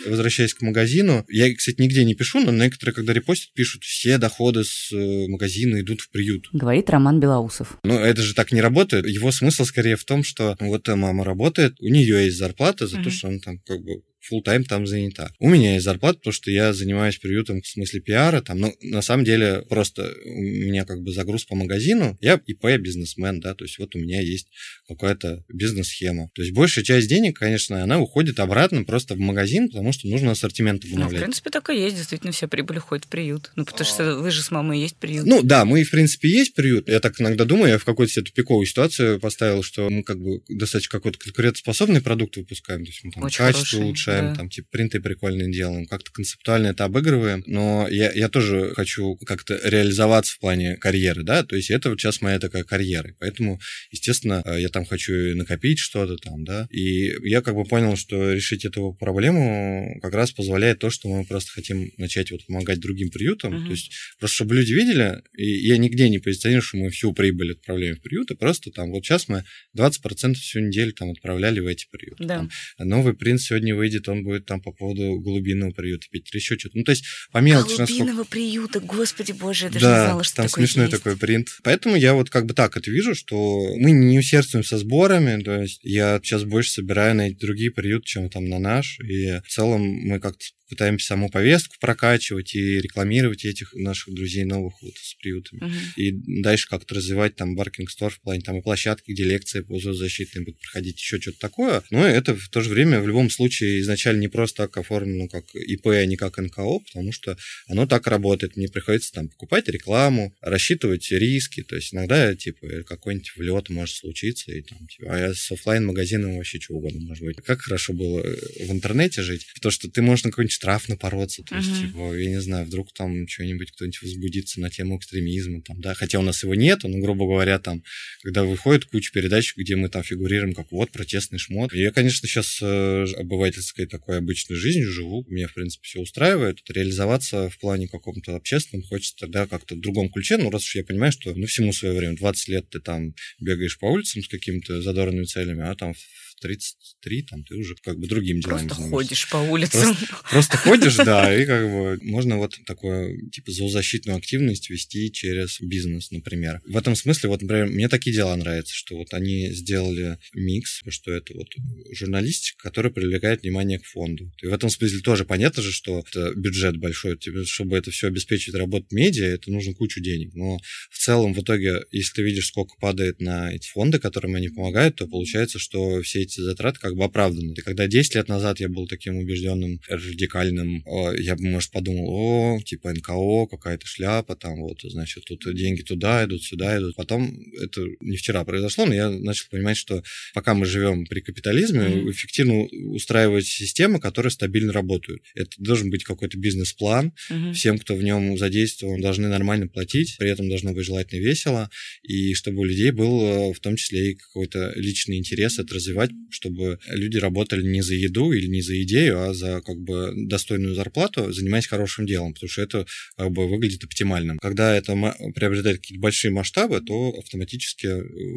Возвращаясь к магазину, я, кстати, нигде не пишу, но некоторые, когда репостят, пишут, все доходы с э, магазина идут в приют. Говорит Роман Белоусов. Но это же так не работает. Его смысл скорее в том, что вот мама работает, у нее есть зарплата за mm-hmm. то, что он там как бы full тайм там занята. У меня есть зарплата, потому что я занимаюсь приютом в смысле пиара, там, ну, на самом деле, просто у меня как бы загруз по магазину, я ИП бизнесмен, да, то есть вот у меня есть какая-то бизнес-схема. То есть большая часть денег, конечно, она уходит обратно просто в магазин, потому что нужно ассортимент обновлять. Ну, в принципе, так и есть, действительно, вся прибыль уходит в приют. Ну, потому что вы же с мамой есть приют. Ну, да, мы, в принципе, есть приют. Я так иногда думаю, я в какой-то себе тупиковую ситуацию поставил, что мы как бы достаточно какой-то конкурентоспособный продукт выпускаем, то есть мы там Очень качество хороший. улучшаем, улучшаем, да. там, типа, принты прикольные делаем, как-то концептуально это обыгрываем, но я, я тоже хочу как-то реализоваться в плане карьеры, да, то есть это вот сейчас моя такая карьера, поэтому, естественно, э, я там хочу накопить что-то там, да, и я как бы понял, что решить эту проблему как раз позволяет то, что мы просто хотим начать вот помогать другим приютам, uh-huh. то есть просто чтобы люди видели, и я нигде не позиционирую, что мы всю прибыль отправляем в приюты, просто там вот сейчас мы 20% всю неделю там отправляли в эти приюты. Да. Там, новый принт сегодня выйдет, он будет там по поводу голубиного приюта петь или еще что-то. Ну, то есть по мелочи. Голубиного насколько... приюта, господи боже, я даже да, не знала, что там такое смешной есть. такой принт. Поэтому я вот как бы так это вижу, что мы не усердствуем со сборами, то есть я сейчас больше собираю на эти другие приюты, чем там на наш, и в целом мы как-то пытаемся саму повестку прокачивать и рекламировать этих наших друзей новых вот с приютами. Uh-huh. И дальше как-то развивать там баркинг стор в плане там и площадки, где лекции по зоозащитной будут проходить, еще что-то такое. Но это в то же время в любом случае изначально не просто так оформлено как ИП, а не как НКО, потому что оно так работает. Мне приходится там покупать рекламу, рассчитывать риски. То есть иногда типа какой-нибудь влет может случиться, и там, типа, а с офлайн магазином вообще чего угодно может быть. Как хорошо было в интернете жить, потому что ты можешь на какой-нибудь штраф напороться, то есть, uh-huh. типа, я не знаю, вдруг там что-нибудь кто-нибудь возбудится на тему экстремизма, там, да, хотя у нас его нет, но, грубо говоря, там, когда выходит куча передач, где мы там фигурируем как вот протестный шмот. Я, конечно, сейчас э, обывательской такой обычной жизнью живу, меня, в принципе, все устраивает. Реализоваться в плане каком-то общественном хочется тогда как-то в другом ключе, ну, раз уж я понимаю, что, ну, всему свое время, 20 лет ты там бегаешь по улицам с какими-то задорными целями, а там 33, там ты уже как бы другим делами Просто занимаешься. ходишь по улицам. Просто, просто ходишь, да, <laughs> и как бы можно вот такое, типа, зоозащитную активность вести через бизнес, например. В этом смысле, вот, например, мне такие дела нравятся, что вот они сделали микс, что это вот журналистика, которая привлекает внимание к фонду. И в этом смысле тоже понятно же, что это бюджет большой, тебе, чтобы это все обеспечить работу медиа, это нужно кучу денег. Но в целом, в итоге, если ты видишь, сколько падает на эти фонды, которым они помогают, то получается, что все эти затраты как бы оправданы. И когда 10 лет назад я был таким убежденным, радикальным, я бы, может, подумал, о, типа НКО, какая-то шляпа, там вот, значит, тут деньги туда идут, сюда идут. Потом это не вчера произошло, но я начал понимать, что пока мы живем при капитализме, mm-hmm. эффективно устраивать системы, которые стабильно работают. Это должен быть какой-то бизнес-план. Mm-hmm. Всем, кто в нем задействован, должны нормально платить, при этом должно быть желательно весело, и чтобы у людей был э, в том числе и какой-то личный интерес это развивать, чтобы люди работали не за еду или не за идею, а за как бы достойную зарплату, занимаясь хорошим делом, потому что это как бы выглядит оптимальным. Когда это приобретает какие-то большие масштабы, то автоматически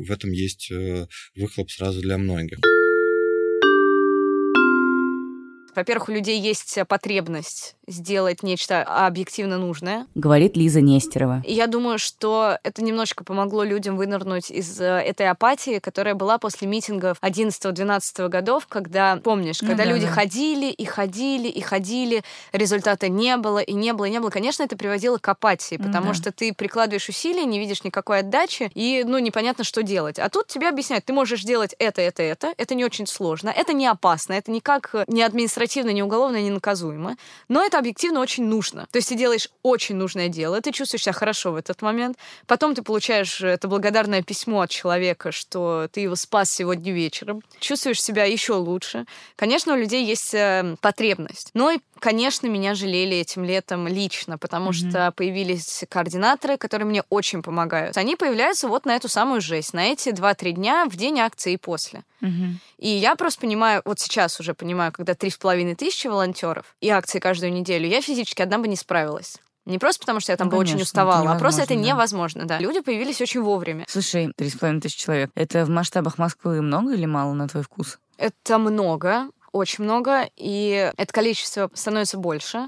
в этом есть э, выхлоп сразу для многих. Во-первых, у людей есть потребность сделать нечто объективно нужное. Говорит Лиза Нестерова. И я думаю, что это немножечко помогло людям вынырнуть из э, этой апатии, которая была после митингов 11-12 годов, когда, помнишь, ну, когда да, люди да. ходили и ходили и ходили, результата не было и не было и не было. Конечно, это приводило к апатии, потому да. что ты прикладываешь усилия, не видишь никакой отдачи, и, ну, непонятно, что делать. А тут тебе объясняют, ты можешь делать это, это, это, это не очень сложно, это не опасно, это никак не административно, не уголовно, не наказуемо, но это это объективно очень нужно. То есть ты делаешь очень нужное дело, ты чувствуешь себя хорошо в этот момент. Потом ты получаешь это благодарное письмо от человека, что ты его спас сегодня вечером. Чувствуешь себя еще лучше. Конечно, у людей есть э, потребность. Но и конечно, меня жалели этим летом лично, потому mm-hmm. что появились координаторы, которые мне очень помогают. Они появляются вот на эту самую жесть, на эти 2-3 дня в день акции и после. Mm-hmm. И я просто понимаю, вот сейчас уже понимаю, когда три с половиной тысячи волонтеров и акции каждую неделю, я физически одна бы не справилась. Не просто потому, что я там ну, бы конечно, очень уставала, а просто это да. невозможно, да. Люди появились очень вовремя. Слушай, три с половиной тысячи человек. Это в масштабах Москвы много или мало, на твой вкус? Это много очень много, и это количество становится больше.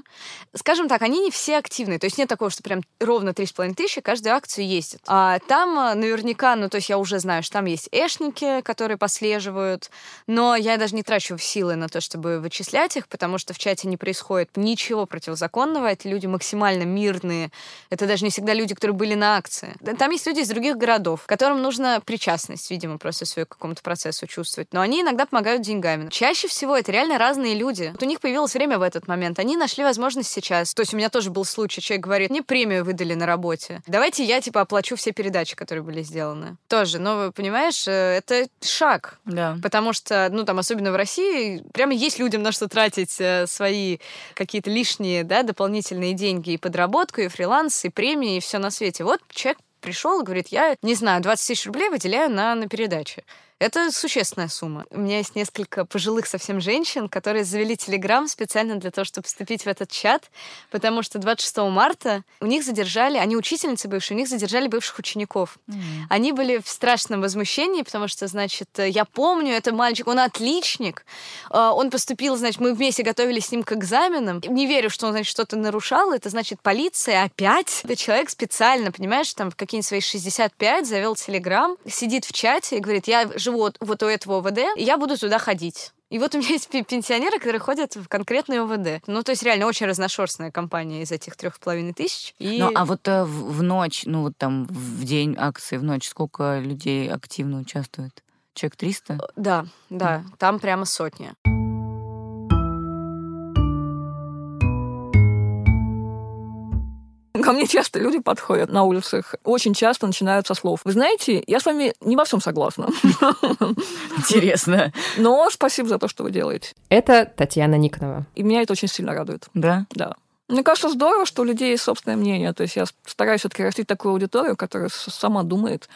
Скажем так, они не все активные, то есть нет такого, что прям ровно 3,5 тысячи каждую акцию ездит. А там э, наверняка, ну то есть я уже знаю, что там есть эшники, которые послеживают, но я даже не трачу силы на то, чтобы вычислять их, потому что в чате не происходит ничего противозаконного, эти люди максимально мирные, это даже не всегда люди, которые были на акции. Там есть люди из других городов, которым нужна причастность, видимо, просто свою к какому-то процессу чувствовать, но они иногда помогают деньгами. Чаще всего это реально разные люди. Вот у них появилось время в этот момент. Они нашли возможность сейчас. То есть у меня тоже был случай, человек говорит, мне премию выдали на работе. Давайте я, типа, оплачу все передачи, которые были сделаны. Тоже, но, понимаешь, э, это шаг. Да. Потому что, ну, там, особенно в России, прямо есть людям на что тратить э, свои какие-то лишние, да, дополнительные деньги и подработку, и фриланс, и премии, и все на свете. Вот человек пришел и говорит, я, не знаю, 20 тысяч рублей выделяю на, на передачи. Это существенная сумма. У меня есть несколько пожилых совсем женщин, которые завели Телеграм специально для того, чтобы вступить в этот чат, потому что 26 марта у них задержали, они учительницы бывшие, у них задержали бывших учеников. Mm. Они были в страшном возмущении, потому что, значит, я помню, это мальчик, он отличник, а, он поступил, значит, мы вместе готовились с ним к экзаменам. Не верю, что он, значит, что-то нарушал, это значит полиция опять. Это человек специально, понимаешь, там в какие-нибудь свои 65 завел Телеграм, сидит в чате и говорит, я живу вот, у этого ОВД, и я буду туда ходить. И вот у меня есть пенсионеры, которые ходят в конкретный ОВД. Ну, то есть реально очень разношерстная компания из этих трех с половиной тысяч. И... Ну, а вот э, в, в ночь, ну, вот там в день акции, в ночь, сколько людей активно участвует? Человек 300? Э, да, да, mm. там прямо сотня. Ко мне часто люди подходят на улицах, очень часто начинают со слов. Вы знаете, я с вами не во всем согласна. <laughs> Интересно. Но спасибо за то, что вы делаете. Это Татьяна Никонова. И меня это очень сильно радует. Да? Да. Мне кажется, здорово, что у людей есть собственное мнение. То есть я стараюсь все-таки растить такую аудиторию, которая сама думает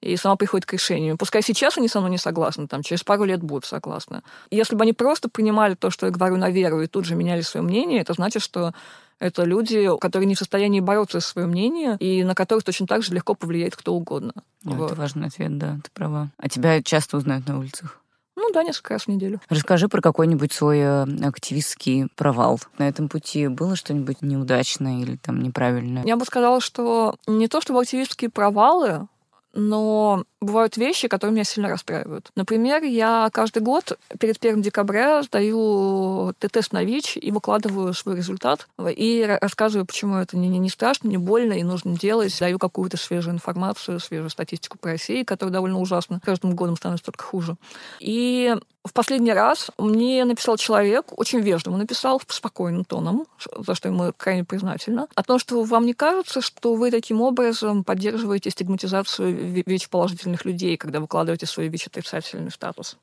и сама приходит к решению. Пускай сейчас они со мной не согласны, там, через пару лет будут согласны. Если бы они просто принимали то, что я говорю на веру, и тут же меняли свое мнение, это значит, что это люди, которые не в состоянии бороться за свое мнение, и на которых точно так же легко повлияет кто угодно. Ну, вот. Это важный ответ, да, ты права. А тебя часто узнают на улицах? Ну да, несколько раз в неделю. Расскажи про какой-нибудь свой э, активистский провал. На этом пути было что-нибудь неудачное или там неправильное? Я бы сказала, что не то чтобы активистские провалы, но бывают вещи, которые меня сильно расстраивают. Например, я каждый год перед 1 декабря сдаю тест на ВИЧ и выкладываю свой результат и рассказываю, почему это не, не страшно, не больно и нужно делать. Даю какую-то свежую информацию, свежую статистику по России, которая довольно ужасна. Каждым годом становится только хуже. И в последний раз мне написал человек, очень вежливо написал, спокойным тоном, за что ему крайне признательна, о том, что вам не кажется, что вы таким образом поддерживаете стигматизацию ВИЧ-положительных людей, когда выкладываете свой ВИЧ-отрицательный статус.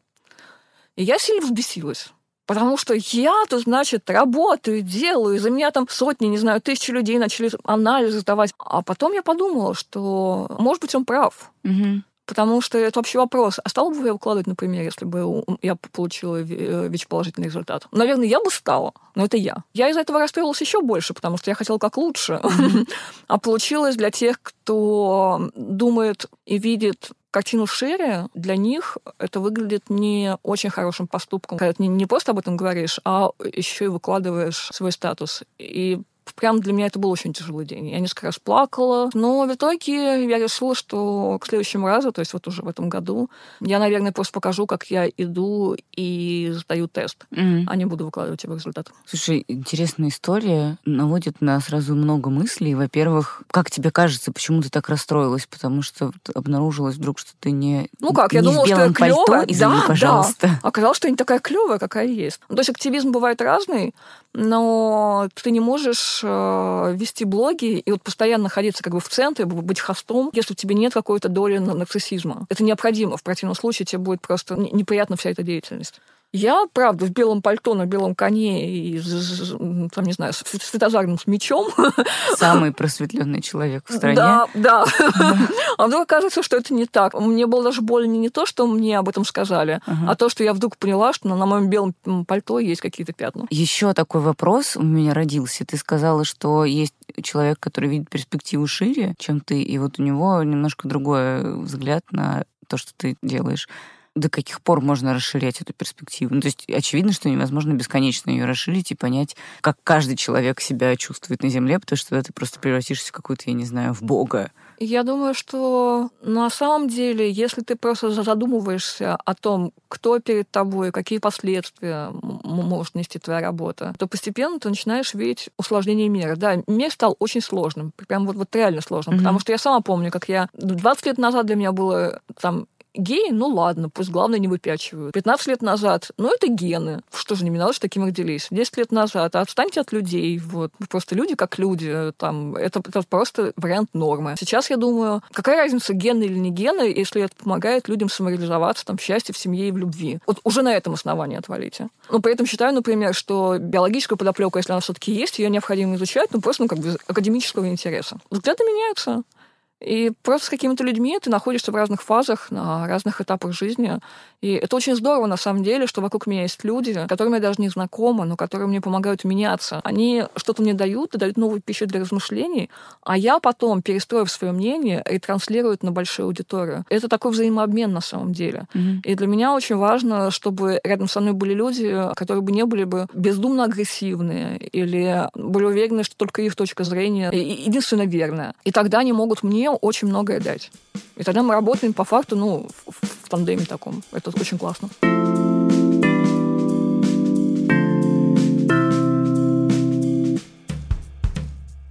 И я сильно взбесилась. Потому что я-то, значит, работаю, делаю, за меня там сотни, не знаю, тысячи людей начали анализы сдавать. А потом я подумала, что, может быть, он прав. Угу. Потому что это вообще вопрос. А стала бы я выкладывать, например, если бы я получила э, ВИЧ-положительный результат? Наверное, я бы стала, но это я. Я из-за этого расстроилась еще больше, потому что я хотела как лучше. <laughs> А получилось для тех, кто думает и видит картину шире, для них это выглядит не очень хорошим поступком. Когда ты не просто об этом говоришь, а еще и выкладываешь свой статус. И прям для меня это был очень тяжелый день. Я несколько раз плакала, но в итоге я решила, что к следующему разу, то есть вот уже в этом году, я, наверное, просто покажу, как я иду и сдаю тест, mm-hmm. а не буду выкладывать его результат. Слушай, интересная история. Наводит на сразу много мыслей. Во-первых, как тебе кажется, почему ты так расстроилась? Потому что обнаружилось вдруг, что ты не Ну как, я не думала, в белом что я клёвая. извини, да, пожалуйста. Да. Оказалось, что я не такая клевая, какая есть. Ну, то есть активизм бывает разный, но ты не можешь э, вести блоги и вот постоянно находиться как бы в центре, быть хостом, если у тебя нет какой-то доли нарциссизма. Это необходимо. В противном случае тебе будет просто неприятна вся эта деятельность. Я, правда, в белом пальто на белом коне и, там, не знаю, с светозарным с мечом. Самый просветленный человек в стране. Да, да. А вдруг оказывается, что это не так. Мне было даже больно не то, что мне об этом сказали, а то, что я вдруг поняла, что на моем белом пальто есть какие-то пятна. Еще такой вопрос у меня родился. Ты сказала, что есть человек, который видит перспективу шире, чем ты, и вот у него немножко другой взгляд на то, что ты делаешь до каких пор можно расширять эту перспективу? Ну, то есть очевидно, что невозможно бесконечно ее расширить и понять, как каждый человек себя чувствует на Земле, потому что тогда ты просто превратишься в какую-то, я не знаю, в Бога. Я думаю, что на самом деле, если ты просто задумываешься о том, кто перед тобой, какие последствия может нести твоя работа, то постепенно ты начинаешь видеть усложнение мира. Да, мир стал очень сложным, прям вот, вот реально сложным, mm-hmm. потому что я сама помню, как я 20 лет назад для меня было там Геи, ну ладно, пусть главное не выпячивают. 15 лет назад, ну это гены. Что же, не что таким родились. 10 лет назад, а отстаньте от людей. Вот. Просто люди как люди. Там, это, это просто вариант нормы. Сейчас я думаю, какая разница, гены или не гены, если это помогает людям самореализоваться там, в счастье, в семье и в любви. Вот уже на этом основании отвалите. Но при этом считаю, например, что биологическая подоплека, если она все-таки есть, ее необходимо изучать, ну просто ну, как бы академического интереса. Взгляды меняются. И просто с какими-то людьми ты находишься в разных фазах, на разных этапах жизни. И это очень здорово, на самом деле, что вокруг меня есть люди, которыми я даже не знакома, но которые мне помогают меняться. Они что-то мне дают, дают новую пищу для размышлений, а я потом, перестроив свое мнение, ретранслирую это на большую аудиторию. Это такой взаимообмен на самом деле. Mm-hmm. И для меня очень важно, чтобы рядом со мной были люди, которые бы не были бы бездумно агрессивные или были уверены, что только их точка зрения единственно верная. И тогда они могут мне очень многое дать. И тогда мы работаем по факту, ну, в, в тандеме таком. Это очень классно.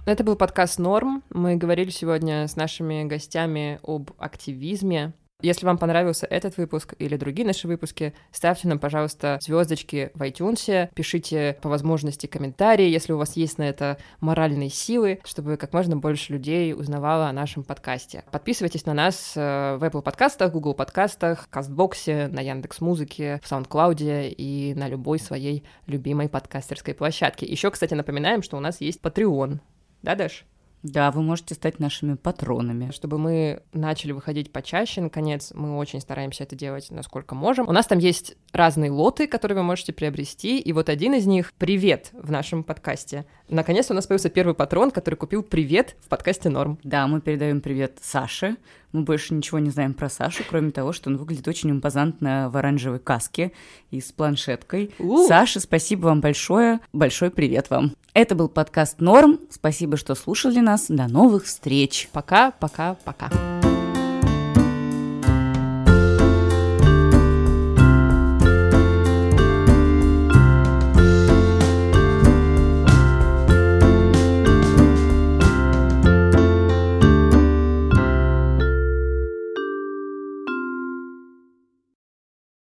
Это был подкаст «Норм». Мы говорили сегодня с нашими гостями об активизме, если вам понравился этот выпуск или другие наши выпуски, ставьте нам, пожалуйста, звездочки в iTunes, пишите по возможности комментарии, если у вас есть на это моральные силы, чтобы как можно больше людей узнавало о нашем подкасте. Подписывайтесь на нас э, в Apple подкастах, Google подкастах, Кастбоксе, на Яндекс Музыке, в SoundCloud и на любой своей любимой подкастерской площадке. Еще, кстати, напоминаем, что у нас есть Patreon. Да, Даш? Да, вы можете стать нашими патронами. Чтобы мы начали выходить почаще, наконец, мы очень стараемся это делать, насколько можем. У нас там есть разные лоты, которые вы можете приобрести, и вот один из них — «Привет» в нашем подкасте. Наконец у нас появился первый патрон, который купил «Привет» в подкасте «Норм». Да, мы передаем привет Саше, Мы больше ничего не знаем про Сашу, кроме того, что он выглядит очень импозантно в оранжевой каске и с планшеткой. У. Саша, спасибо вам большое. Большой привет вам. Это был подкаст «Норм». Спасибо, что слушали нас. До новых встреч. Пока, пока, пока.